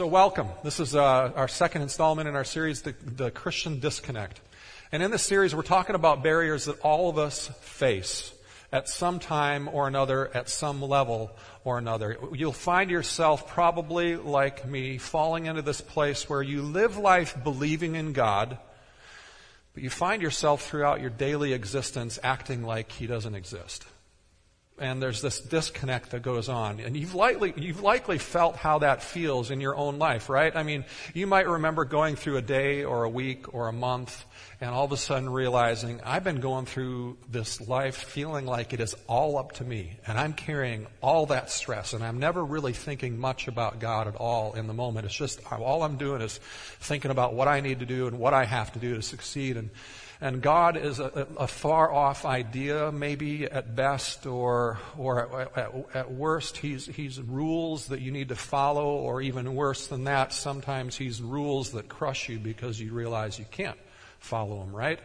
So, welcome. This is uh, our second installment in our series, the, the Christian Disconnect. And in this series, we're talking about barriers that all of us face at some time or another, at some level or another. You'll find yourself probably like me falling into this place where you live life believing in God, but you find yourself throughout your daily existence acting like He doesn't exist and there's this disconnect that goes on. And you've likely, you've likely felt how that feels in your own life, right? I mean, you might remember going through a day or a week or a month and all of a sudden realizing, I've been going through this life feeling like it is all up to me and I'm carrying all that stress and I'm never really thinking much about God at all in the moment. It's just, all I'm doing is thinking about what I need to do and what I have to do to succeed and, and God is a, a far off idea, maybe at best, or, or at, at, worst, he's, he's rules that you need to follow, or even worse than that, sometimes he's rules that crush you because you realize you can't follow them, right?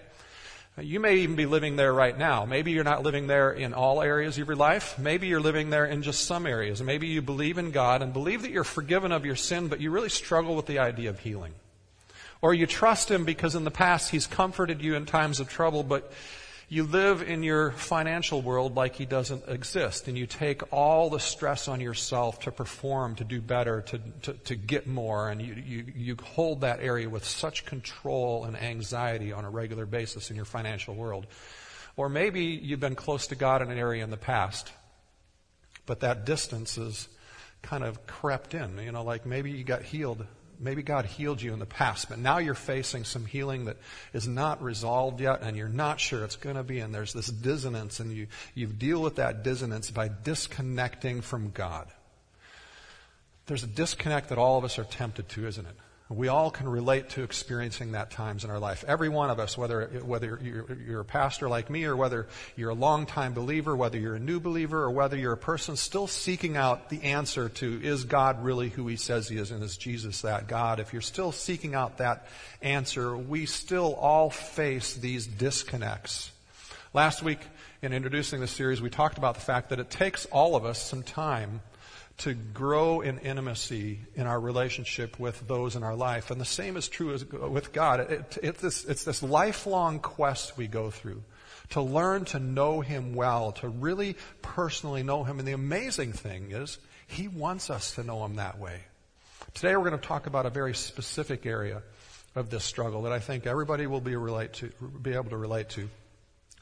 You may even be living there right now. Maybe you're not living there in all areas of your life. Maybe you're living there in just some areas. Maybe you believe in God and believe that you're forgiven of your sin, but you really struggle with the idea of healing. Or you trust Him because in the past He's comforted you in times of trouble, but you live in your financial world like He doesn't exist. And you take all the stress on yourself to perform, to do better, to, to, to get more. And you, you, you hold that area with such control and anxiety on a regular basis in your financial world. Or maybe you've been close to God in an area in the past, but that distance is kind of crept in. You know, like maybe you got healed maybe God healed you in the past, but now you're facing some healing that is not resolved yet and you're not sure it's going to be. And there's this dissonance and you, you deal with that dissonance by disconnecting from God. There's a disconnect that all of us are tempted to, isn't it? We all can relate to experiencing that times in our life. Every one of us, whether, whether you're, you're, a pastor like me or whether you're a long-time believer, whether you're a new believer or whether you're a person still seeking out the answer to is God really who he says he is and is Jesus that God? If you're still seeking out that answer, we still all face these disconnects. Last week in introducing the series, we talked about the fact that it takes all of us some time to grow in intimacy in our relationship with those in our life. And the same is true as, with God. It, it, this, it's this lifelong quest we go through to learn to know Him well, to really personally know Him. And the amazing thing is, He wants us to know Him that way. Today we're going to talk about a very specific area of this struggle that I think everybody will be, relate to, be able to relate to.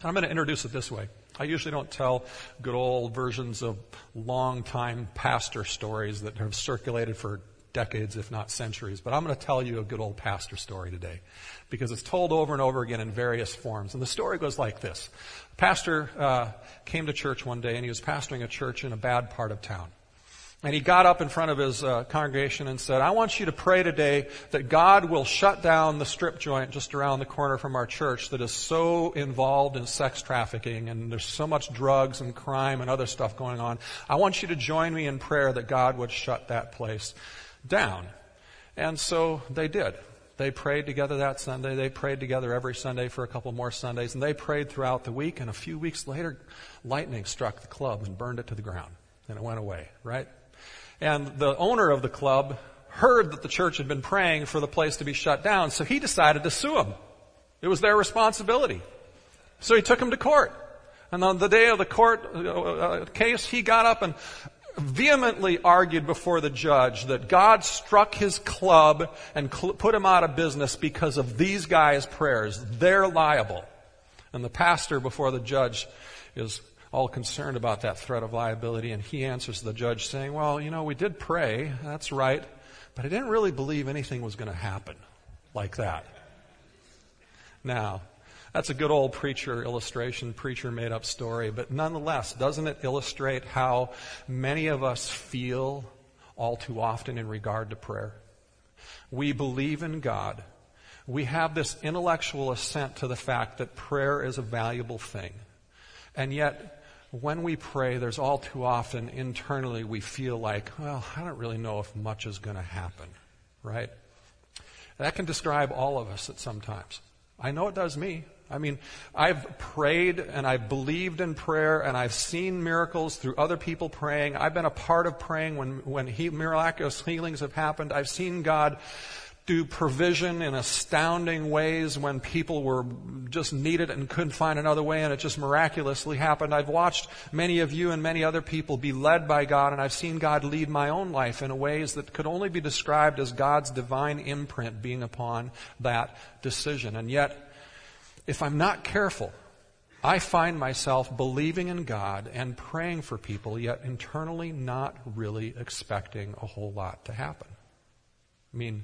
I'm going to introduce it this way. I usually don't tell good old versions of long time pastor stories that have circulated for decades, if not centuries, but I'm going to tell you a good old pastor story today because it's told over and over again in various forms. And the story goes like this. A pastor uh, came to church one day and he was pastoring a church in a bad part of town. And he got up in front of his uh, congregation and said, I want you to pray today that God will shut down the strip joint just around the corner from our church that is so involved in sex trafficking and there's so much drugs and crime and other stuff going on. I want you to join me in prayer that God would shut that place down. And so they did. They prayed together that Sunday. They prayed together every Sunday for a couple more Sundays. And they prayed throughout the week. And a few weeks later, lightning struck the club and burned it to the ground. And it went away, right? And the owner of the club heard that the church had been praying for the place to be shut down, so he decided to sue them. It was their responsibility. So he took him to court. And on the day of the court uh, uh, case, he got up and vehemently argued before the judge that God struck his club and cl- put him out of business because of these guys' prayers. They're liable. And the pastor before the judge is all concerned about that threat of liability, and he answers the judge saying, Well, you know, we did pray, that's right, but I didn't really believe anything was going to happen like that. Now, that's a good old preacher illustration, preacher made up story, but nonetheless, doesn't it illustrate how many of us feel all too often in regard to prayer? We believe in God. we have this intellectual assent to the fact that prayer is a valuable thing. And yet, when we pray, there's all too often internally we feel like, well, I don't really know if much is going to happen, right? That can describe all of us at some times. I know it does me. I mean, I've prayed and I've believed in prayer and I've seen miracles through other people praying. I've been a part of praying when, when he, miraculous healings have happened. I've seen God do provision in astounding ways when people were just needed and couldn't find another way and it just miraculously happened. I've watched many of you and many other people be led by God and I've seen God lead my own life in ways that could only be described as God's divine imprint being upon that decision. And yet, if I'm not careful, I find myself believing in God and praying for people, yet internally not really expecting a whole lot to happen. I mean,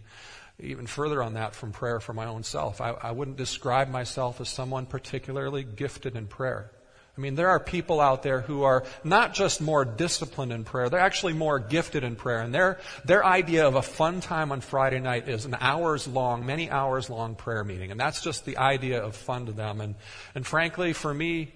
even further on that from prayer for my own self. I, I, wouldn't describe myself as someone particularly gifted in prayer. I mean, there are people out there who are not just more disciplined in prayer, they're actually more gifted in prayer. And their, their idea of a fun time on Friday night is an hours long, many hours long prayer meeting. And that's just the idea of fun to them. And, and frankly, for me,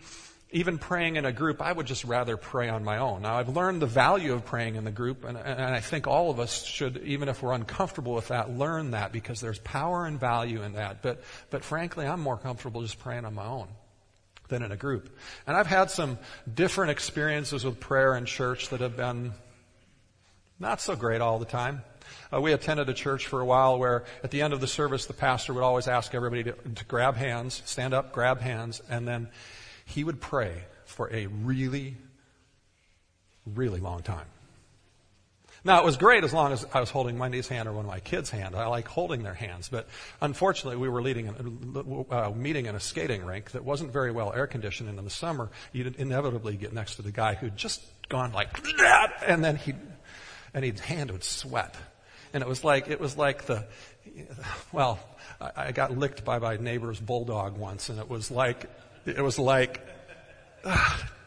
even praying in a group, I would just rather pray on my own. Now, I've learned the value of praying in the group, and, and, I think all of us should, even if we're uncomfortable with that, learn that because there's power and value in that. But, but frankly, I'm more comfortable just praying on my own than in a group. And I've had some different experiences with prayer in church that have been not so great all the time. Uh, we attended a church for a while where at the end of the service, the pastor would always ask everybody to, to grab hands, stand up, grab hands, and then he would pray for a really, really long time. Now, it was great as long as I was holding niece's hand or one of my kids' hand. I like holding their hands. But unfortunately, we were leading a uh, meeting in a skating rink that wasn't very well air conditioned. And in the summer, you'd inevitably get next to the guy who'd just gone like that. And then he'd, and his hand would sweat. And it was like, it was like the, well, I got licked by my neighbor's bulldog once. And it was like, it was like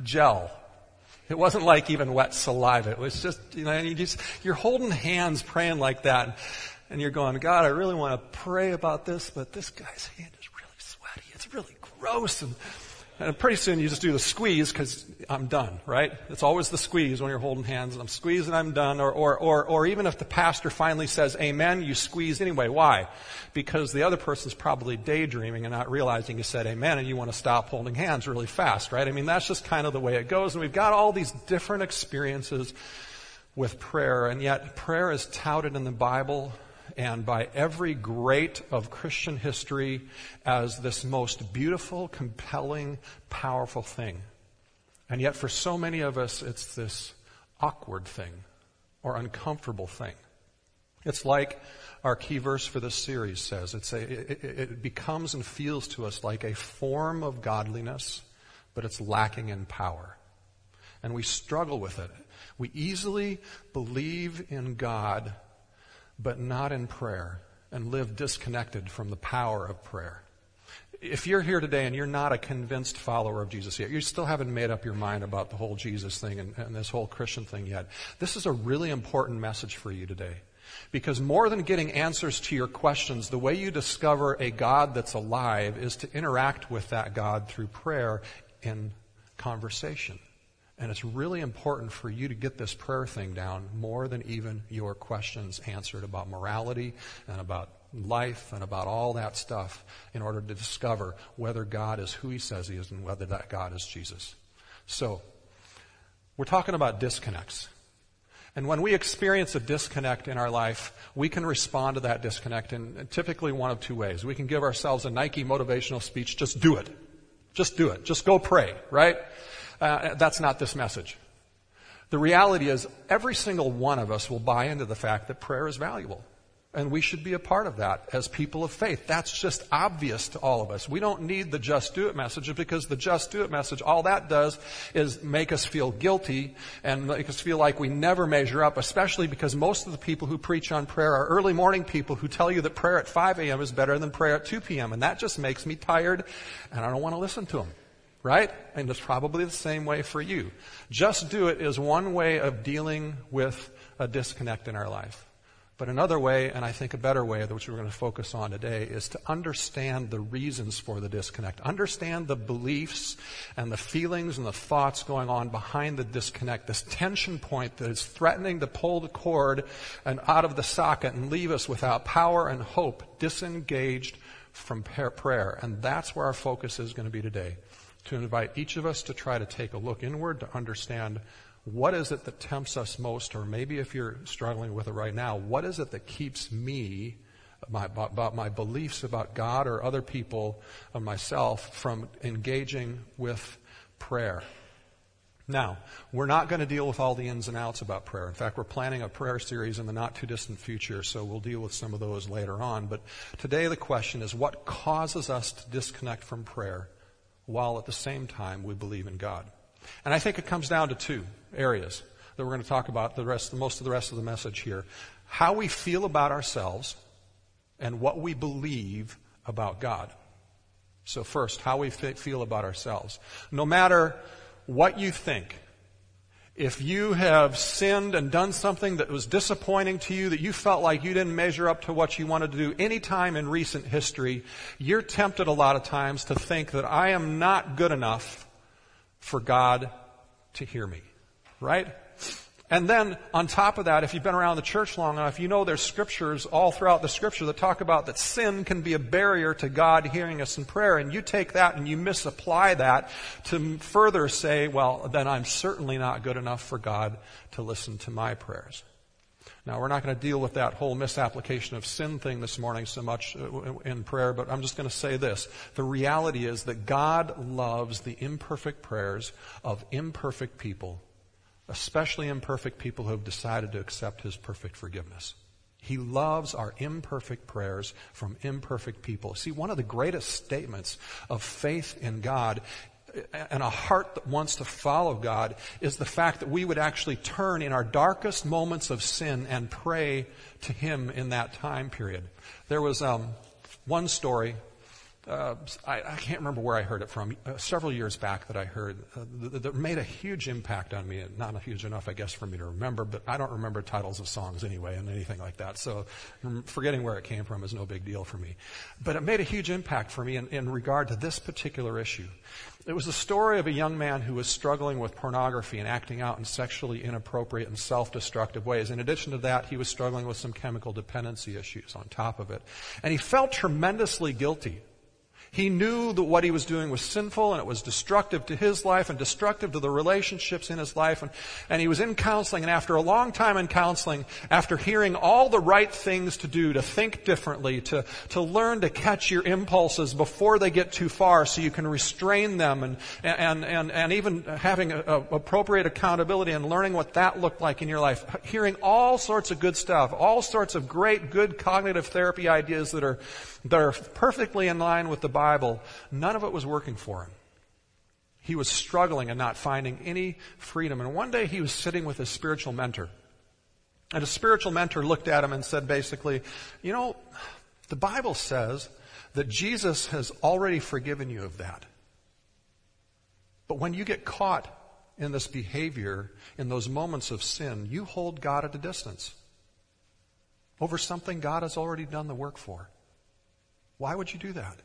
gel. It wasn't like even wet saliva. It was just, you know, you just, you're holding hands praying like that. And you're going, God, I really want to pray about this, but this guy's hand is really sweaty. It's really gross. And and pretty soon you just do the squeeze because I'm done, right? It's always the squeeze when you're holding hands and I'm squeezing, I'm done. Or, or, or, or even if the pastor finally says amen, you squeeze anyway. Why? Because the other person's probably daydreaming and not realizing you said amen and you want to stop holding hands really fast, right? I mean, that's just kind of the way it goes. And we've got all these different experiences with prayer and yet prayer is touted in the Bible and by every great of Christian history as this most beautiful, compelling, powerful thing. And yet, for so many of us, it's this awkward thing or uncomfortable thing. It's like our key verse for this series says it's a, it, it becomes and feels to us like a form of godliness, but it's lacking in power. And we struggle with it. We easily believe in God but not in prayer, and live disconnected from the power of prayer. If you're here today and you're not a convinced follower of Jesus yet, you still haven't made up your mind about the whole Jesus thing and, and this whole Christian thing yet, this is a really important message for you today. Because more than getting answers to your questions, the way you discover a God that's alive is to interact with that God through prayer in conversation. And it's really important for you to get this prayer thing down more than even your questions answered about morality and about life and about all that stuff in order to discover whether God is who he says he is and whether that God is Jesus. So, we're talking about disconnects. And when we experience a disconnect in our life, we can respond to that disconnect in typically one of two ways. We can give ourselves a Nike motivational speech, just do it. Just do it. Just go pray, right? Uh, that's not this message. The reality is, every single one of us will buy into the fact that prayer is valuable. And we should be a part of that as people of faith. That's just obvious to all of us. We don't need the just do it message because the just do it message, all that does is make us feel guilty and make us feel like we never measure up, especially because most of the people who preach on prayer are early morning people who tell you that prayer at 5 a.m. is better than prayer at 2 p.m. And that just makes me tired and I don't want to listen to them right? And it's probably the same way for you. Just do it is one way of dealing with a disconnect in our life. But another way, and I think a better way, which we're going to focus on today, is to understand the reasons for the disconnect. Understand the beliefs and the feelings and the thoughts going on behind the disconnect, this tension point that is threatening to pull the cord and out of the socket and leave us without power and hope, disengaged from prayer. And that's where our focus is going to be today. To invite each of us to try to take a look inward to understand what is it that tempts us most, or maybe if you're struggling with it right now, what is it that keeps me, my, about my beliefs about God or other people or myself, from engaging with prayer? Now, we're not going to deal with all the ins and outs about prayer. In fact, we're planning a prayer series in the not too distant future, so we'll deal with some of those later on. But today the question is what causes us to disconnect from prayer while at the same time we believe in God? And I think it comes down to two areas that we're going to talk about the rest, most of the rest of the message here. How we feel about ourselves and what we believe about God. So first, how we feel about ourselves. No matter what you think, if you have sinned and done something that was disappointing to you, that you felt like you didn't measure up to what you wanted to do any time in recent history, you're tempted a lot of times to think that I am not good enough for God to hear me. Right? And then on top of that, if you've been around the church long enough, you know there's scriptures all throughout the scripture that talk about that sin can be a barrier to God hearing us in prayer. And you take that and you misapply that to further say, well, then I'm certainly not good enough for God to listen to my prayers. Now, we're not going to deal with that whole misapplication of sin thing this morning so much uh, in prayer, but I'm just going to say this. The reality is that God loves the imperfect prayers of imperfect people, especially imperfect people who have decided to accept His perfect forgiveness. He loves our imperfect prayers from imperfect people. See, one of the greatest statements of faith in God and a heart that wants to follow God is the fact that we would actually turn in our darkest moments of sin and pray to Him in that time period. There was um, one story uh, I, I, can't remember where I heard it from, uh, several years back that I heard, uh, that, made a huge impact on me. Not huge enough, I guess, for me to remember, but I don't remember titles of songs anyway and anything like that. So forgetting where it came from is no big deal for me. But it made a huge impact for me in, in regard to this particular issue. It was the story of a young man who was struggling with pornography and acting out in sexually inappropriate and self-destructive ways. In addition to that, he was struggling with some chemical dependency issues on top of it. And he felt tremendously guilty he knew that what he was doing was sinful and it was destructive to his life and destructive to the relationships in his life. And, and he was in counseling and after a long time in counseling, after hearing all the right things to do, to think differently, to, to learn to catch your impulses before they get too far so you can restrain them and, and, and, and even having a, a appropriate accountability and learning what that looked like in your life, hearing all sorts of good stuff, all sorts of great, good cognitive therapy ideas that are, that are perfectly in line with the Bible none of it was working for him. He was struggling and not finding any freedom. And one day he was sitting with his spiritual mentor. And a spiritual mentor looked at him and said basically, you know, the Bible says that Jesus has already forgiven you of that. But when you get caught in this behavior, in those moments of sin, you hold God at a distance over something God has already done the work for. Why would you do that?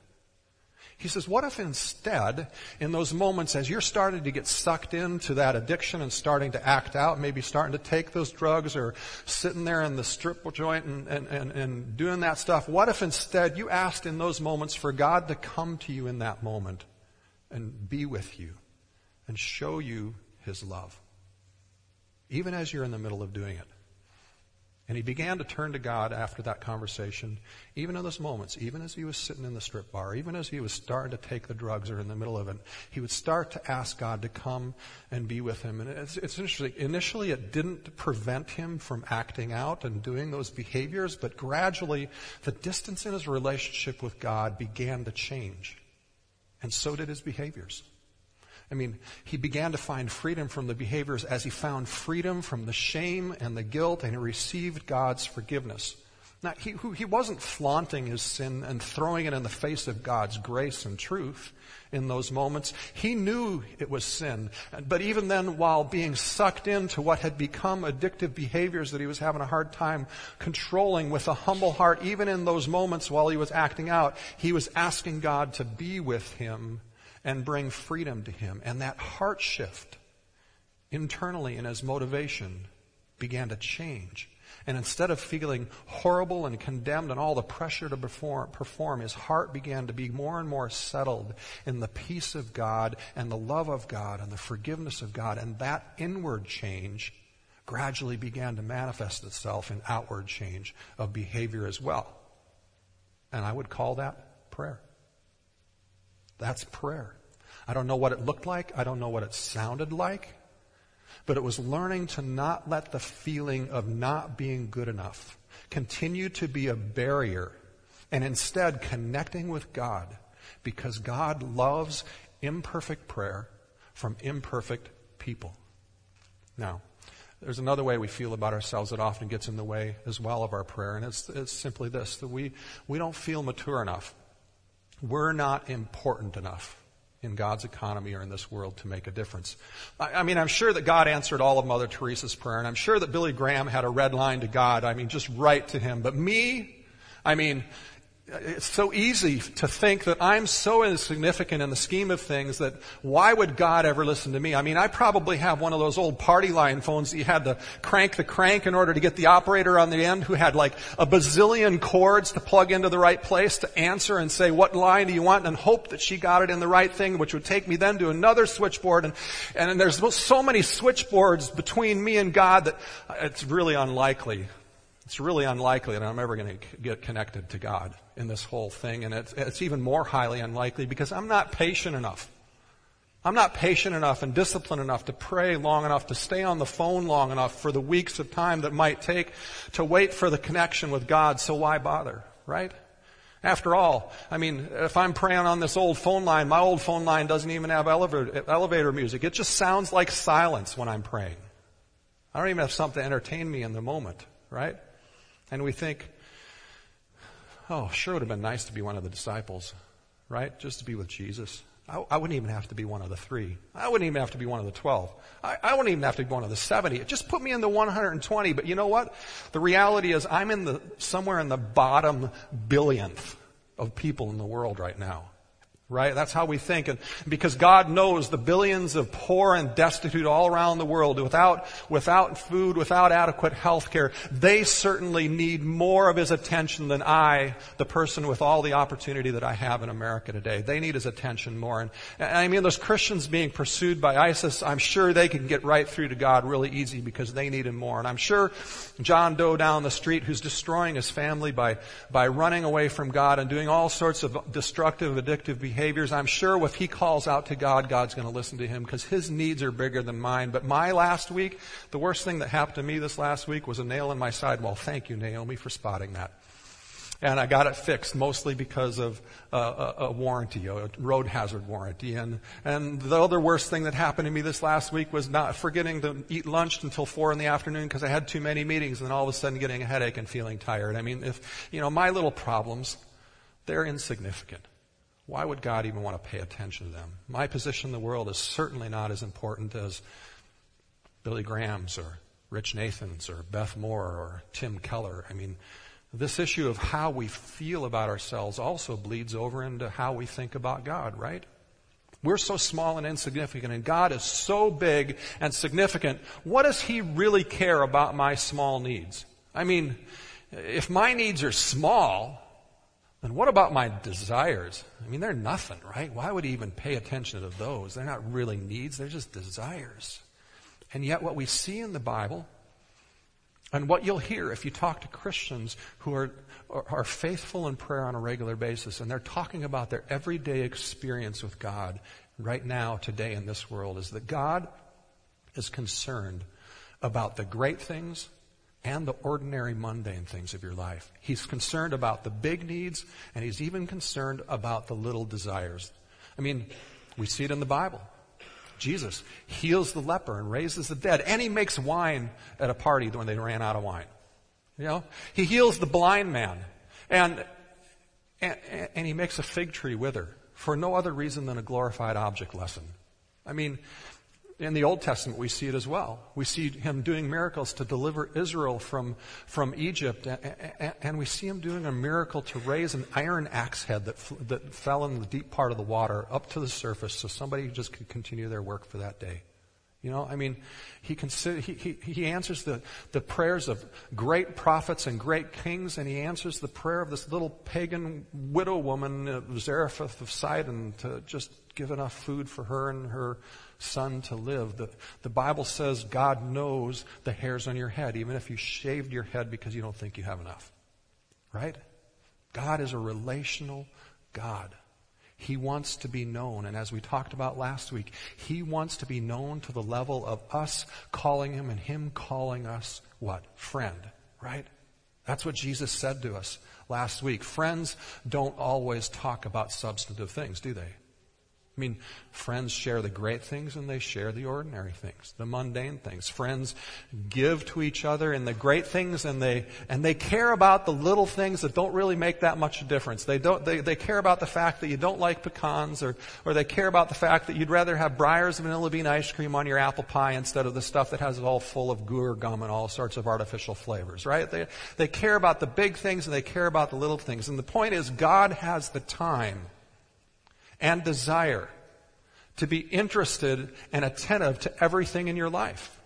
He says, what if instead, in those moments as you're starting to get sucked into that addiction and starting to act out, maybe starting to take those drugs or sitting there in the strip joint and, and, and, and doing that stuff, what if instead you asked in those moments for God to come to you in that moment and be with you and show you His love? Even as you're in the middle of doing it. And he began to turn to God after that conversation, even in those moments, even as he was sitting in the strip bar, even as he was starting to take the drugs or in the middle of it, he would start to ask God to come and be with him. And it's, it's interesting. Initially, it didn't prevent him from acting out and doing those behaviors, but gradually, the distance in his relationship with God began to change. And so did his behaviors. I mean, he began to find freedom from the behaviors as he found freedom from the shame and the guilt and he received God's forgiveness. Now, he, he wasn't flaunting his sin and throwing it in the face of God's grace and truth in those moments. He knew it was sin. But even then, while being sucked into what had become addictive behaviors that he was having a hard time controlling with a humble heart, even in those moments while he was acting out, he was asking God to be with him and bring freedom to him. And that heart shift internally in his motivation began to change. And instead of feeling horrible and condemned and all the pressure to perform, perform, his heart began to be more and more settled in the peace of God and the love of God and the forgiveness of God. And that inward change gradually began to manifest itself in outward change of behavior as well. And I would call that prayer. That's prayer. I don't know what it looked like. I don't know what it sounded like. But it was learning to not let the feeling of not being good enough continue to be a barrier and instead connecting with God because God loves imperfect prayer from imperfect people. Now, there's another way we feel about ourselves that often gets in the way as well of our prayer, and it's, it's simply this that we, we don't feel mature enough. We're not important enough in God's economy or in this world to make a difference. I, I, mean, I'm sure that God answered all of Mother Teresa's prayer, and I'm sure that Billy Graham had a red line to God. I mean, just right to him. But me, I mean, it's so easy to think that I'm so insignificant in the scheme of things that why would God ever listen to me? I mean, I probably have one of those old party line phones that you had to crank the crank in order to get the operator on the end who had like a bazillion cords to plug into the right place to answer and say, what line do you want? And hope that she got it in the right thing, which would take me then to another switchboard. And, and there's so many switchboards between me and God that it's really unlikely it's really unlikely that I'm ever going to get connected to God in this whole thing. And it's, it's even more highly unlikely because I'm not patient enough. I'm not patient enough and disciplined enough to pray long enough, to stay on the phone long enough for the weeks of time that might take to wait for the connection with God. So why bother, right? After all, I mean, if I'm praying on this old phone line, my old phone line doesn't even have elevator, elevator music. It just sounds like silence when I'm praying. I don't even have something to entertain me in the moment, right? And we think, oh, sure it would have been nice to be one of the disciples, right? Just to be with Jesus. I, I, wouldn't even have to be one of the three. I wouldn't even have to be one of the twelve. I, I wouldn't even have to be one of the seventy. It Just put me in the 120. But you know what? The reality is I'm in the, somewhere in the bottom billionth of people in the world right now right? That's how we think. And because God knows the billions of poor and destitute all around the world without, without food, without adequate health care, they certainly need more of His attention than I, the person with all the opportunity that I have in America today. They need His attention more. And, and I mean, those Christians being pursued by ISIS, I'm sure they can get right through to God really easy because they need Him more. And I'm sure John Doe down the street who's destroying his family by, by running away from God and doing all sorts of destructive, addictive behavior behaviors, I'm sure if he calls out to God, God's going to listen to him because his needs are bigger than mine. But my last week, the worst thing that happened to me this last week was a nail in my side. Well, thank you, Naomi, for spotting that. And I got it fixed mostly because of a, a, warranty, a road hazard warranty. And, and the other worst thing that happened to me this last week was not forgetting to eat lunch until four in the afternoon because I had too many meetings and then all of a sudden getting a headache and feeling tired. I mean, if, you know, my little problems, they're insignificant. Why would God even want to pay attention to them? My position in the world is certainly not as important as Billy Graham's or Rich Nathan's or Beth Moore or Tim Keller. I mean, this issue of how we feel about ourselves also bleeds over into how we think about God, right? We're so small and insignificant, and God is so big and significant. What does He really care about my small needs? I mean, if my needs are small, and what about my desires? I mean, they're nothing, right? Why would he even pay attention to those? They're not really needs, they're just desires. And yet, what we see in the Bible, and what you'll hear if you talk to Christians who are, are faithful in prayer on a regular basis, and they're talking about their everyday experience with God right now, today in this world, is that God is concerned about the great things and the ordinary mundane things of your life. He's concerned about the big needs, and he's even concerned about the little desires. I mean, we see it in the Bible. Jesus heals the leper and raises the dead, and he makes wine at a party when they ran out of wine. You know, he heals the blind man, and and, and he makes a fig tree wither for no other reason than a glorified object lesson. I mean, in the Old Testament, we see it as well. We see him doing miracles to deliver Israel from, from Egypt, and we see him doing a miracle to raise an iron axe head that, that fell in the deep part of the water up to the surface so somebody just could continue their work for that day. You know, I mean, he, consider, he, he, he answers the, the prayers of great prophets and great kings, and he answers the prayer of this little pagan widow woman, uh, Zarephath of Sidon, to just give enough food for her and her son to live. The, the Bible says God knows the hairs on your head, even if you shaved your head because you don't think you have enough. Right? God is a relational God. He wants to be known. And as we talked about last week, He wants to be known to the level of us calling Him and Him calling us what? Friend, right? That's what Jesus said to us last week. Friends don't always talk about substantive things, do they? I mean, friends share the great things and they share the ordinary things, the mundane things. Friends give to each other in the great things and they, and they care about the little things that don't really make that much difference. They don't, they, they care about the fact that you don't like pecans or, or they care about the fact that you'd rather have Breyers vanilla bean ice cream on your apple pie instead of the stuff that has it all full of goo or gum and all sorts of artificial flavors, right? They, they care about the big things and they care about the little things. And the point is God has the time and desire to be interested and attentive to everything in your life.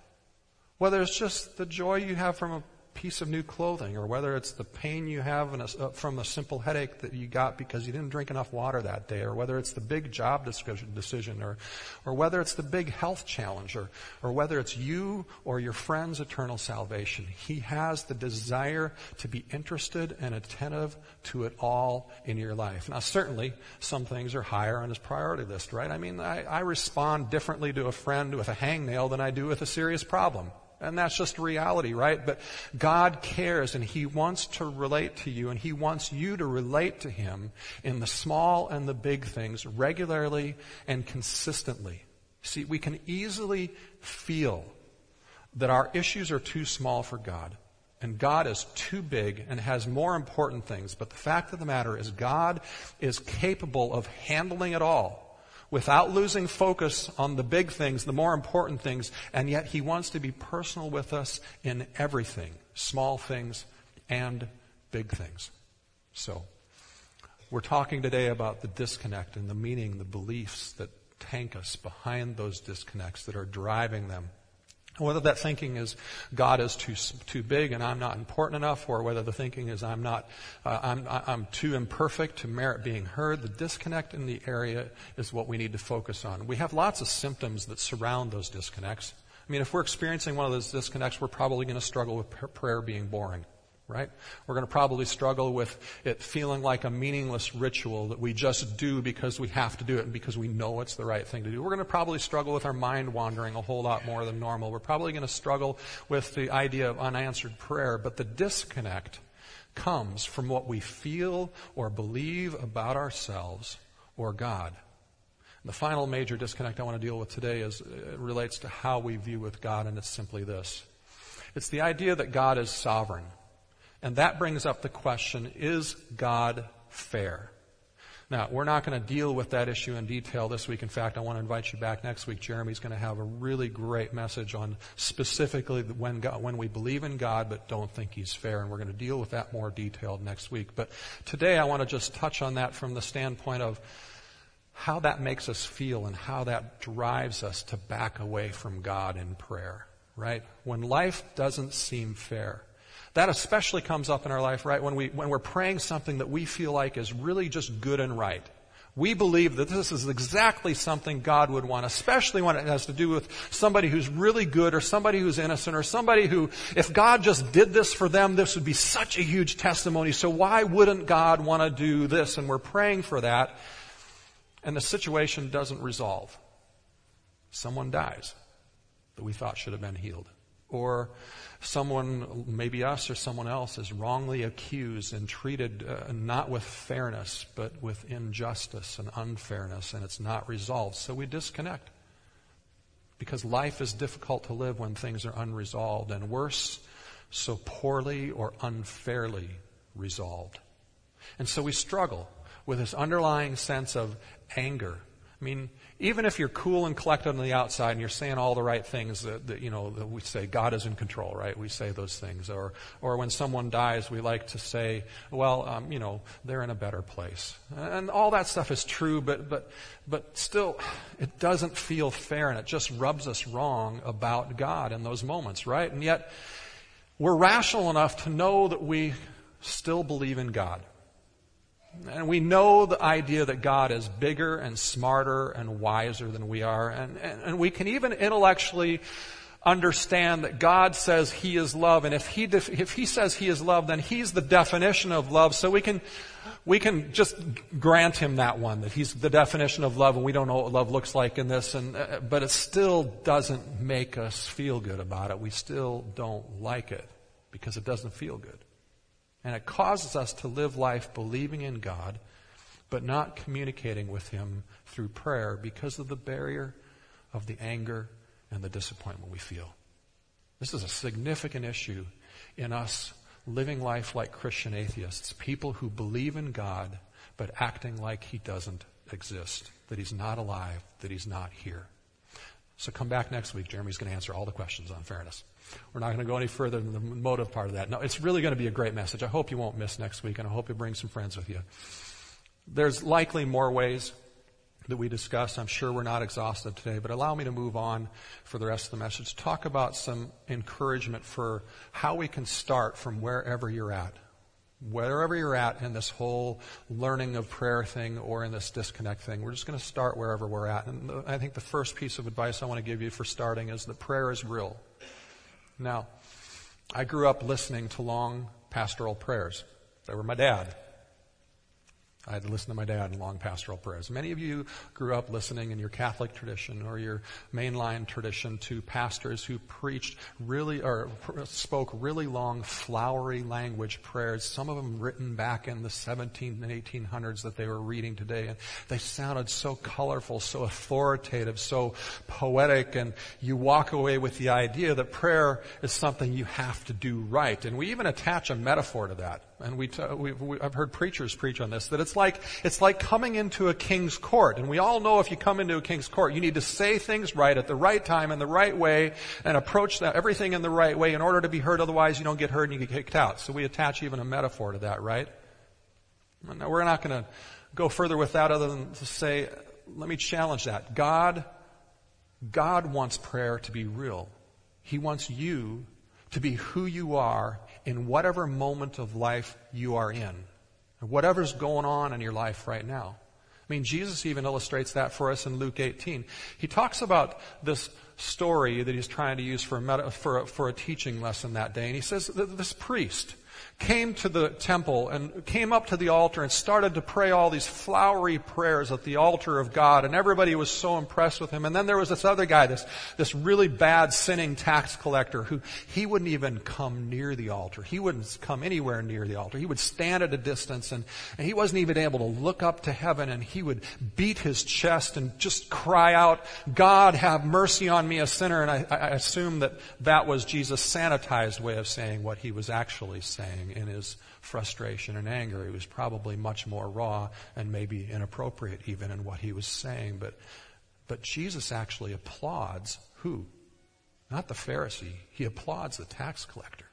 Whether it's just the joy you have from a piece of new clothing, or whether it's the pain you have a, uh, from a simple headache that you got because you didn't drink enough water that day, or whether it's the big job decision, or, or whether it's the big health challenge, or, or whether it's you or your friend's eternal salvation. He has the desire to be interested and attentive to it all in your life. Now, certainly, some things are higher on his priority list, right? I mean, I, I respond differently to a friend with a hangnail than I do with a serious problem. And that's just reality, right? But God cares and He wants to relate to you and He wants you to relate to Him in the small and the big things regularly and consistently. See, we can easily feel that our issues are too small for God and God is too big and has more important things. But the fact of the matter is God is capable of handling it all without losing focus on the big things, the more important things, and yet He wants to be personal with us in everything small things and big things. So, we're talking today about the disconnect and the meaning, the beliefs that tank us behind those disconnects that are driving them whether that thinking is God is too too big and I'm not important enough, or whether the thinking is I'm not uh, I'm I'm too imperfect to merit being heard, the disconnect in the area is what we need to focus on. We have lots of symptoms that surround those disconnects. I mean, if we're experiencing one of those disconnects, we're probably going to struggle with prayer being boring right? We're going to probably struggle with it feeling like a meaningless ritual that we just do because we have to do it and because we know it's the right thing to do. We're going to probably struggle with our mind wandering a whole lot more than normal. We're probably going to struggle with the idea of unanswered prayer, but the disconnect comes from what we feel or believe about ourselves or God. The final major disconnect I want to deal with today is it relates to how we view with God, and it's simply this. It's the idea that God is sovereign. And that brings up the question is God fair? Now, we're not going to deal with that issue in detail this week. In fact, I want to invite you back next week. Jeremy's going to have a really great message on specifically when, God, when we believe in God but don't think He's fair. And we're going to deal with that more detailed next week. But today I want to just touch on that from the standpoint of how that makes us feel and how that drives us to back away from God in prayer, right? When life doesn't seem fair. That especially comes up in our life, right, when, we, when we're praying something that we feel like is really just good and right. We believe that this is exactly something God would want, especially when it has to do with somebody who's really good or somebody who's innocent or somebody who, if God just did this for them, this would be such a huge testimony. So why wouldn't God want to do this? And we're praying for that. And the situation doesn't resolve. Someone dies that we thought should have been healed. Or someone, maybe us or someone else, is wrongly accused and treated uh, not with fairness, but with injustice and unfairness, and it's not resolved. So we disconnect. Because life is difficult to live when things are unresolved. And worse, so poorly or unfairly resolved. And so we struggle with this underlying sense of anger. I mean, even if you're cool and collected on the outside and you're saying all the right things that, that you know that we say God is in control, right? We say those things, or or when someone dies, we like to say, well, um, you know, they're in a better place, and all that stuff is true, but but but still, it doesn't feel fair, and it just rubs us wrong about God in those moments, right? And yet, we're rational enough to know that we still believe in God. And we know the idea that God is bigger and smarter and wiser than we are. And, and, and, we can even intellectually understand that God says He is love. And if He, def- if He says He is love, then He's the definition of love. So we can, we can just grant Him that one, that He's the definition of love and we don't know what love looks like in this. And, uh, but it still doesn't make us feel good about it. We still don't like it because it doesn't feel good. And it causes us to live life believing in God, but not communicating with Him through prayer because of the barrier of the anger and the disappointment we feel. This is a significant issue in us living life like Christian atheists, people who believe in God, but acting like He doesn't exist, that He's not alive, that He's not here. So come back next week. Jeremy's going to answer all the questions on fairness. We're not going to go any further than the motive part of that. No, it's really going to be a great message. I hope you won't miss next week, and I hope you bring some friends with you. There's likely more ways that we discuss. I'm sure we're not exhaustive today, but allow me to move on for the rest of the message. Talk about some encouragement for how we can start from wherever you're at. Wherever you're at in this whole learning of prayer thing or in this disconnect thing, we're just going to start wherever we're at. And I think the first piece of advice I want to give you for starting is that prayer is real. Now, I grew up listening to long pastoral prayers. They were my dad. I had to listen to my dad in long pastoral prayers. Many of you grew up listening in your Catholic tradition or your mainline tradition to pastors who preached really or spoke really long, flowery language prayers. Some of them written back in the 17 and 1800s that they were reading today, and they sounded so colorful, so authoritative, so poetic, and you walk away with the idea that prayer is something you have to do right. And we even attach a metaphor to that. And we, we I've heard preachers preach on this that it's like it's like coming into a king's court. And we all know if you come into a king's court, you need to say things right at the right time in the right way and approach that, everything in the right way in order to be heard. Otherwise, you don't get heard and you get kicked out. So we attach even a metaphor to that, right? Now, we're not going to go further with that other than to say, let me challenge that. God, God wants prayer to be real. He wants you to be who you are in whatever moment of life you are in, whatever's going on in your life right now. I mean, Jesus even illustrates that for us in Luke 18. He talks about this story that he's trying to use for a, meta, for a, for a teaching lesson that day, and he says this priest, came to the temple and came up to the altar and started to pray all these flowery prayers at the altar of God. And everybody was so impressed with him. And then there was this other guy, this, this really bad sinning tax collector who he wouldn't even come near the altar. He wouldn't come anywhere near the altar. He would stand at a distance and, and he wasn't even able to look up to heaven and he would beat his chest and just cry out, God have mercy on me, a sinner. And I, I assume that that was Jesus' sanitized way of saying what he was actually saying in his frustration and anger. He was probably much more raw and maybe inappropriate even in what he was saying. But, but Jesus actually applauds who? Not the Pharisee. He applauds the tax collector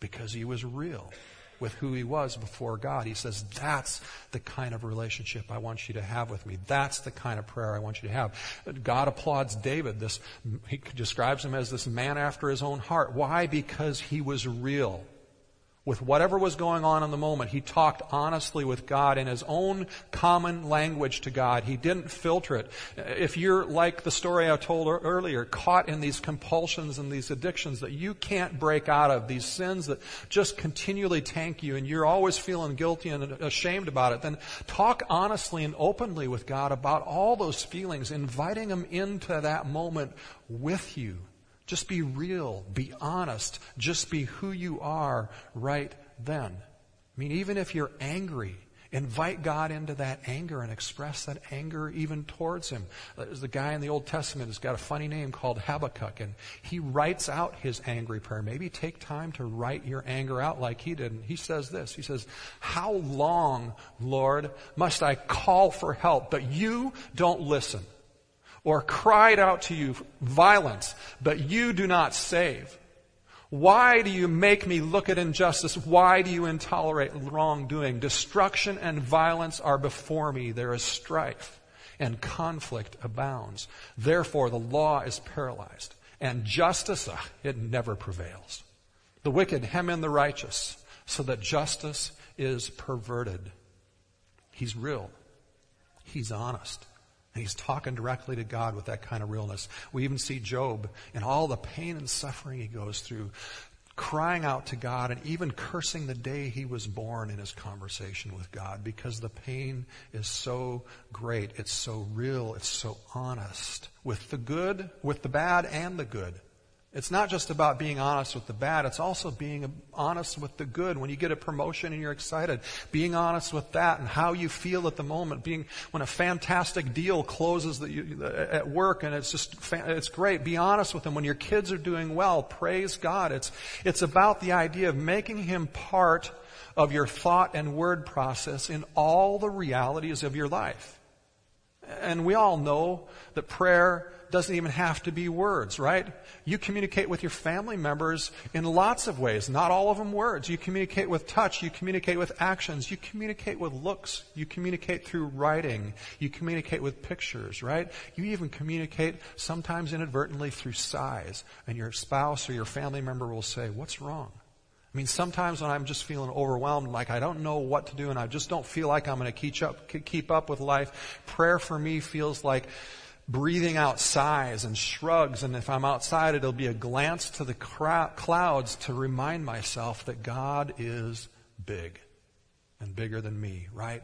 because he was real with who he was before God. He says, That's the kind of relationship I want you to have with me. That's the kind of prayer I want you to have. God applauds David. This, he describes him as this man after his own heart. Why? Because he was real with whatever was going on in the moment. He talked honestly with God in his own common language to God. He didn't filter it. If you're like the story I told earlier, caught in these compulsions and these addictions that you can't break out of, these sins that just continually tank you and you're always feeling guilty and ashamed about it, then talk honestly and openly with God about all those feelings, inviting him into that moment with you just be real. Be honest. Just be who you are right then. I mean, even if you're angry, Invite God into that anger and express that anger even towards Him. There's the guy in the Old Testament who's got a funny name called Habakkuk, and he writes out his angry prayer. Maybe take time to write your anger out like he did. And he says this He says, How long, Lord, must I call for help, but you don't listen? Or cried out to you violence, but you do not save? Why do you make me look at injustice? Why do you intolerate wrongdoing? Destruction and violence are before me. There is strife and conflict abounds. Therefore, the law is paralyzed and justice, uh, it never prevails. The wicked hem in the righteous so that justice is perverted. He's real. He's honest. He's talking directly to God with that kind of realness. We even see Job in all the pain and suffering he goes through, crying out to God and even cursing the day he was born in his conversation with God because the pain is so great. It's so real. It's so honest with the good, with the bad and the good. It's not just about being honest with the bad, it's also being honest with the good. When you get a promotion and you're excited, being honest with that and how you feel at the moment. Being, when a fantastic deal closes you, at work and it's just, it's great. Be honest with them. When your kids are doing well, praise God. It's, it's about the idea of making Him part of your thought and word process in all the realities of your life. And we all know that prayer doesn't even have to be words, right? You communicate with your family members in lots of ways, not all of them words. You communicate with touch, you communicate with actions, you communicate with looks, you communicate through writing, you communicate with pictures, right? You even communicate sometimes inadvertently through sighs, and your spouse or your family member will say, What's wrong? I mean, sometimes when I'm just feeling overwhelmed, like I don't know what to do, and I just don't feel like I'm going to keep up, keep up with life, prayer for me feels like breathing out sighs and shrugs, and if I'm outside, it'll be a glance to the clouds to remind myself that God is big and bigger than me, right?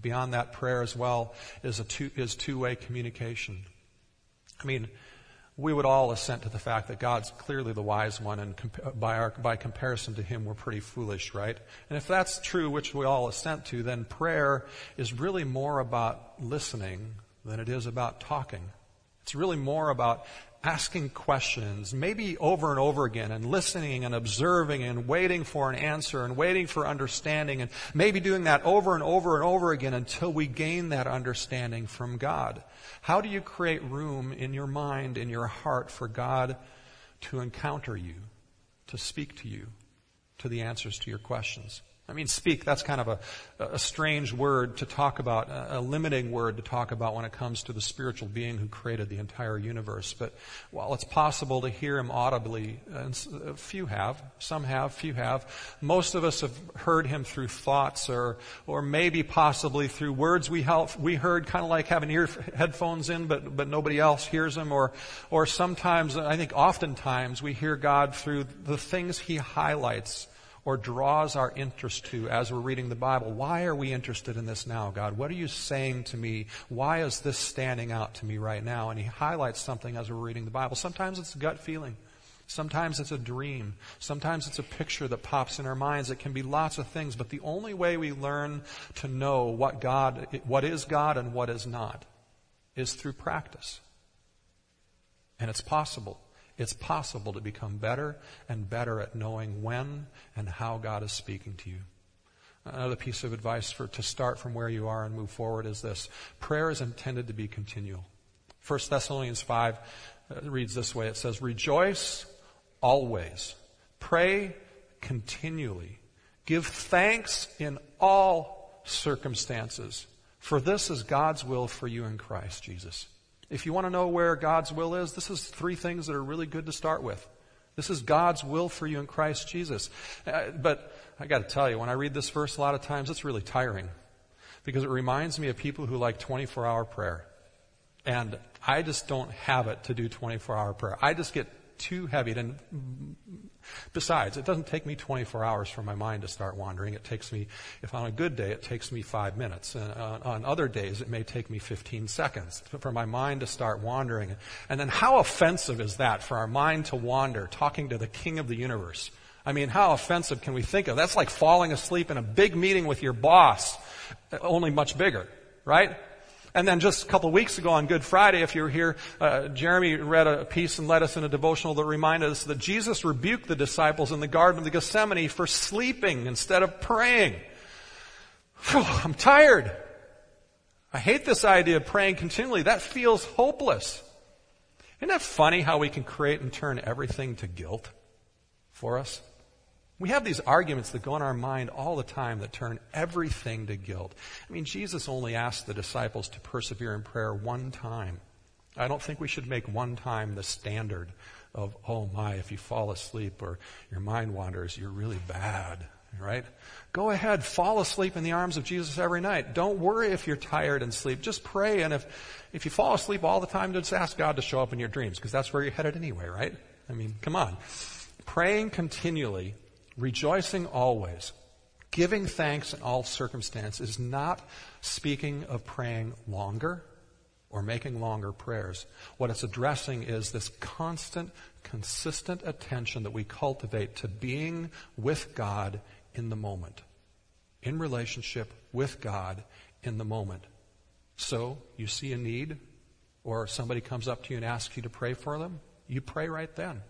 Beyond that, prayer as well is a two, is two-way communication. I mean, we would all assent to the fact that God's clearly the wise one, and comp- by, our, by comparison to Him, we're pretty foolish, right? And if that's true, which we all assent to, then prayer is really more about listening than it is about talking. It's really more about asking questions, maybe over and over again, and listening and observing and waiting for an answer and waiting for understanding, and maybe doing that over and over and over again until we gain that understanding from God. How do you create room in your mind, in your heart, for God to encounter you, to speak to you, to the answers to your questions? I mean, speak, that's kind of a, a strange word to talk about, a limiting word to talk about when it comes to the spiritual being who created the entire universe. But while it's possible to hear him audibly, uh, and uh, few have, some have, few have, most of us have heard him through thoughts or, or maybe possibly through words we, help, we heard, kind of like having ear headphones in, but, but nobody else hears them. Or, or sometimes, I think oftentimes, we hear God through the things he highlights or draws our interest to as we're reading the Bible. Why are we interested in this now, God? What are you saying to me? Why is this standing out to me right now? And he highlights something as we're reading the Bible. Sometimes it's a gut feeling. Sometimes it's a dream. Sometimes it's a picture that pops in our minds. It can be lots of things, but the only way we learn to know what God, what is God and what is not is through practice. And it's possible. It's possible to become better and better at knowing when and how God is speaking to you. Another piece of advice for to start from where you are and move forward is this. Prayer is intended to be continual. 1 Thessalonians 5 uh, reads this way. It says, Rejoice always. Pray continually. Give thanks in all circumstances. For this is God's will for you in Christ Jesus. If you want to know where God's will is, this is three things that are really good to start with. This is God's will for you in Christ Jesus. Uh, but I got to tell you, when I read this verse, a lot of times it's really tiring because it reminds me of people who like 24 hour prayer. And I just don't have it to do 24 hour prayer. I just get too heavy. And besides, it doesn't take me 24 hours for my mind to start wandering. It takes me, if on a good day, it takes me five minutes. And on, on other days, it may take me 15 seconds for my mind to start wandering. And then how offensive is that for our mind to wander, talking to the king of the universe? I mean, how offensive can we think of? That's like falling asleep in a big meeting with your boss, uh, only much bigger, right? And then just a couple weeks ago on Good Friday, if you were here, uh, Jeremy read a piece and led us in a devotional that reminded us that Jesus rebuked the disciples in the Garden of the Gethsemane for sleeping instead of praying. Whew, I'm tired. I hate this idea of praying continually. That feels hopeless. Isn't that funny how we can create and turn everything to guilt for us? We have these arguments that go in our mind all the time that turn everything to guilt. I mean, Jesus only asked the disciples to persevere in prayer one time. I don't think we should make one time the standard of, oh my, if you fall asleep or your mind wanders, you're really bad, right? Go ahead, fall asleep in the arms of Jesus every night. Don't worry if you're tired and sleep. Just pray, and if, if you fall asleep all the time, just ask God to show up in your dreams, because that's where you're headed anyway, right? I mean, come on. Praying continually rejoicing always, giving thanks in all circumstances is not speaking of praying longer or making longer prayers. What it's addressing is this constant, consistent attention that we cultivate to being with God in the moment, in relationship with God in the moment. So, you see a need, or somebody comes up to you and asks you to pray for them, you pray right then.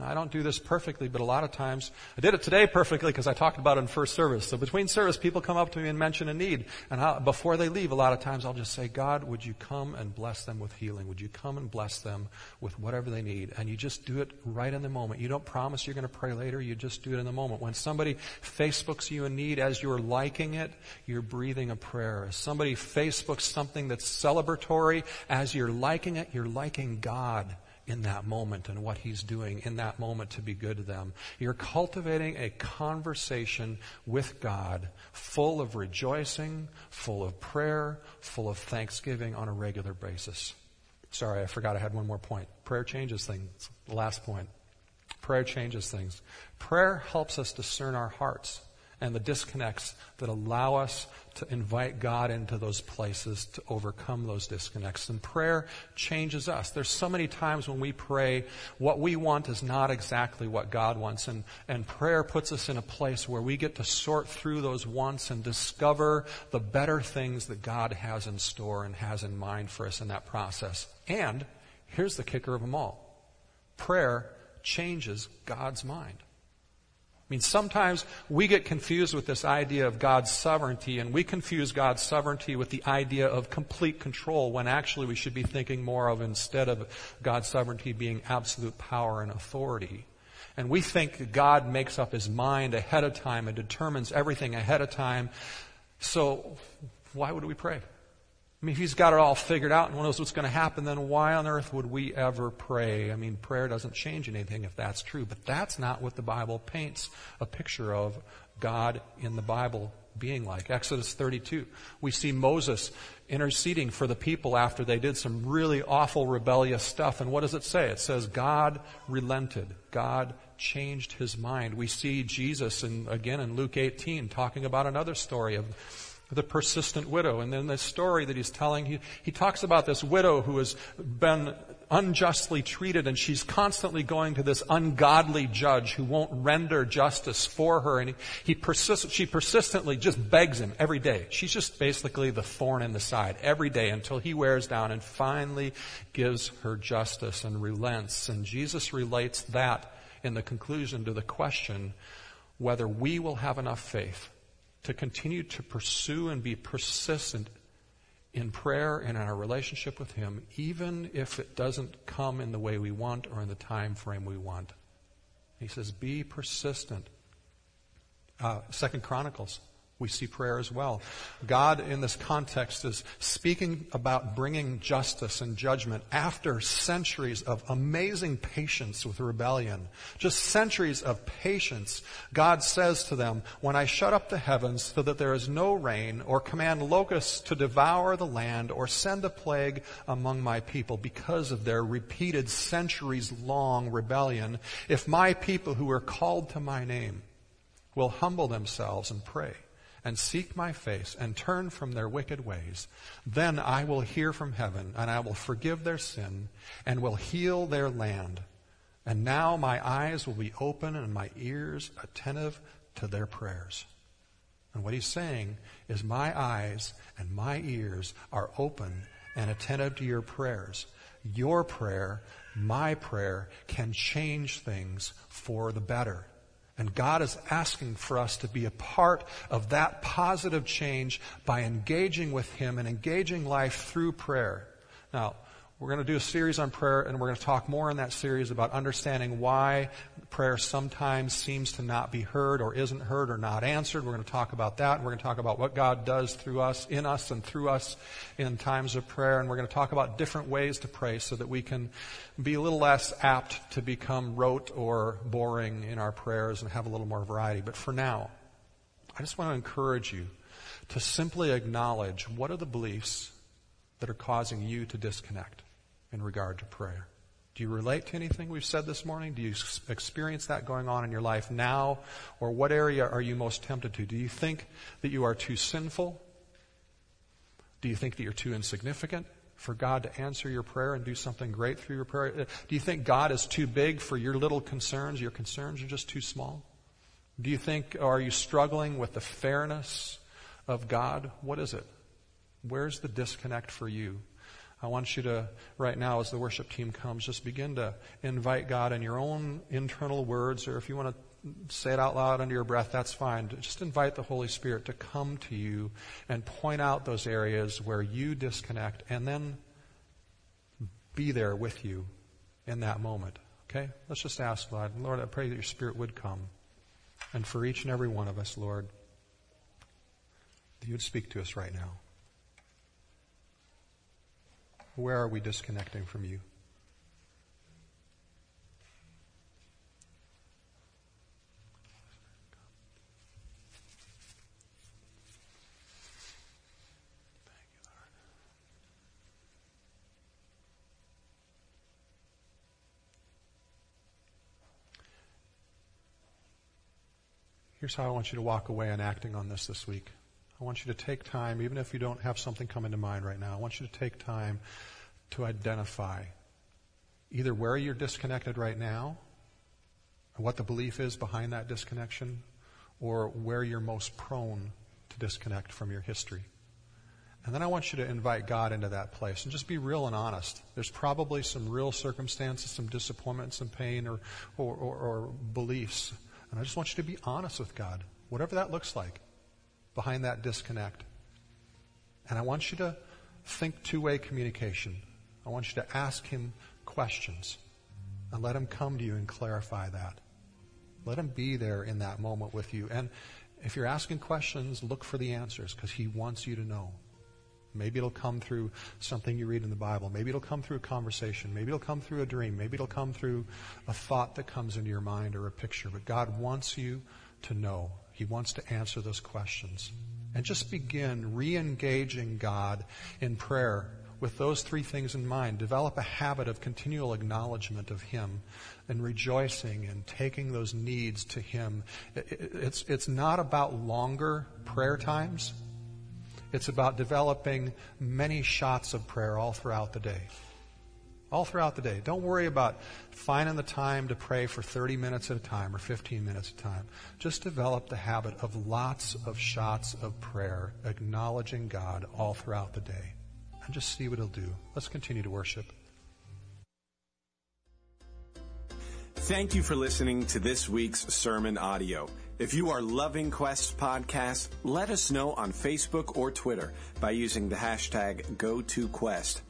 Now, I don't do this perfectly, but a lot of times, I did it today perfectly because I talked about it in first service. So between service, people come up to me and mention a need. And I, before they leave, a lot of times I'll just say, God, would you come and bless them with healing? Would you come and bless them with whatever they need? And you just do it right in the moment. You don't promise you're going to pray later. You just do it in the moment. When somebody Facebooks you a need as you're liking it, you're breathing a prayer. Somebody Facebooks something that's celebratory, as you're liking it, you're liking God in that moment and what he's doing in that moment to be good to them. You're cultivating a conversation with God full of rejoicing, full of prayer, full of thanksgiving on a regular basis. Sorry, I forgot I had one more point. Prayer changes things. Last point. Prayer changes things. Prayer helps us discern our hearts and the disconnects that allow us to invite God into those places to overcome those disconnects. And prayer changes us. There's so many times when we pray, what we want is not exactly what God wants. And, and prayer puts us in a place where we get to sort through those wants and discover the better things that God has in store and has in mind for us in that process. And here's the kicker of them all. Prayer changes God's mind. I mean, sometimes we get confused with this idea of God's sovereignty, and we confuse God's sovereignty with the idea of complete control when actually we should be thinking more of instead of God's sovereignty being absolute power and authority. And we think God makes up his mind ahead of time and determines everything ahead of time. So, why would we pray? I mean, if he's got it all figured out and knows what's going to happen, then why on earth would we ever pray? I mean, prayer doesn't change anything if that's true, but that's not what the Bible paints a picture of God in the Bible being like. Exodus 32, we see Moses interceding for the people after they did some really awful rebellious stuff. And what does it say? It says God relented. God changed his mind. We see Jesus in, again in Luke 18 talking about another story of the persistent widow. And then the story that he's telling, he, he talks about this widow who has been unjustly treated and she's constantly going to this ungodly judge who won't render justice for her. And he, he persist, she persistently just begs him every day. She's just basically the thorn in the side every day until he wears down and finally gives her justice and relents. And Jesus relates that in the conclusion to the question whether we will have enough faith to continue to pursue and be persistent in prayer and in our relationship with Him, even if it doesn't come in the way we want or in the time frame we want. He says, be persistent. Uh, Second Chronicles we see prayer as well. God, in this context, is speaking about bringing justice and judgment after centuries of amazing patience with rebellion. Just centuries of patience. God says to them, When I shut up the heavens so that there is no rain, or command locusts to devour the land, or send a plague among my people because of their repeated centuries long rebellion, if my people who are called to my name will humble themselves and pray, and seek my face and turn from their wicked ways, then I will hear from heaven and I will forgive their sin and will heal their land. And now my eyes will be open and my ears attentive to their prayers. And what he's saying is, My eyes and my ears are open and attentive to your prayers. Your prayer, my prayer, can change things for the better. And God is asking for us to be a part of that positive change by engaging with Him and engaging life through prayer. Now, we're going to do a series on prayer, and we're going to talk more in that series about understanding why prayer sometimes seems to not be heard or isn't heard or not answered. We're going to talk about that, and we're going to talk about what God does through us, in us, and through us in times of prayer. And we're going to talk about different ways to pray so that we can be a little less apt to become rote or boring in our prayers and have a little more variety. But for now, I just want to encourage you to simply acknowledge what are the beliefs that are causing you to disconnect in regard to prayer. Do you relate to anything we've said this morning? Do you experience that going on in your life now? Or what area are you most tempted to? Do you think that you are too sinful? Do you think that you're too insignificant for God to answer your prayer and do something great through your prayer? Uh, do you think God is too big for your little concerns? Your concerns are just too small? Do you think, are you struggling with the fairness of God? What is it? Where's the disconnect for you? I want you to, right now, as the worship team comes, just begin to invite God in your own internal words, or if you want to say it out loud under your breath, that's fine. Just invite the Holy Spirit to come to you and point out those areas where you disconnect, and then be there with you in that moment. Okay? Let's just ask God. Lord, I pray that your Spirit would come. And for each and every one of us, Lord, that you would speak to us right now. Where are we disconnecting from you? Here's how I want you to walk away and acting on this this week. I want you to take time, even if you don't have something come into mind right now, I want you to take time to identify either where you're disconnected right now, what the belief is behind that disconnection, or where you're most prone to disconnect from your history. And then I want you to invite God into that place and just be real and honest. There's probably some real circumstances, some disappointment, some pain, or, or, or, or beliefs. And I just want you to be honest with God, whatever that looks like behind that disconnect. And I want you to think two way communication. I want you to ask him questions and let him come to you and clarify that. Let him be there in that moment with you. And if you're asking questions, look for the answers because he wants you to know. Maybe it'll come through something you read in the Bible. Maybe it'll come through a conversation. Maybe it'll come through a dream. Maybe it'll come through a thought that comes into your mind or a picture. But God wants you to know. He wants to answer those questions. And just begin re engaging God in prayer with those three things in mind. Develop a habit of continual acknowledgement of Him and rejoicing and taking those needs to Him. It's, it's not about longer prayer times, it's about developing many shots of prayer all throughout the day all throughout the day. Don't worry about finding the time to pray for 30 minutes at a time or 15 minutes at a time. Just develop the habit of lots of shots of prayer, acknowledging God all throughout the day. And just see what He'll do. Let's continue to worship. Thank you for listening to this week's sermon audio. If you are loving Quest Podcast, let us know on Facebook or Twitter by using the hashtag GoToQuest.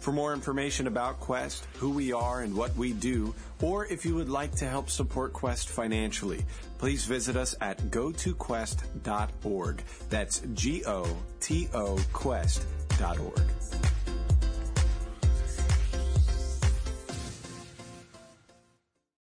For more information about Quest, who we are and what we do, or if you would like to help support Quest financially, please visit us at gotoquest.org. That's G O T O Quest.org.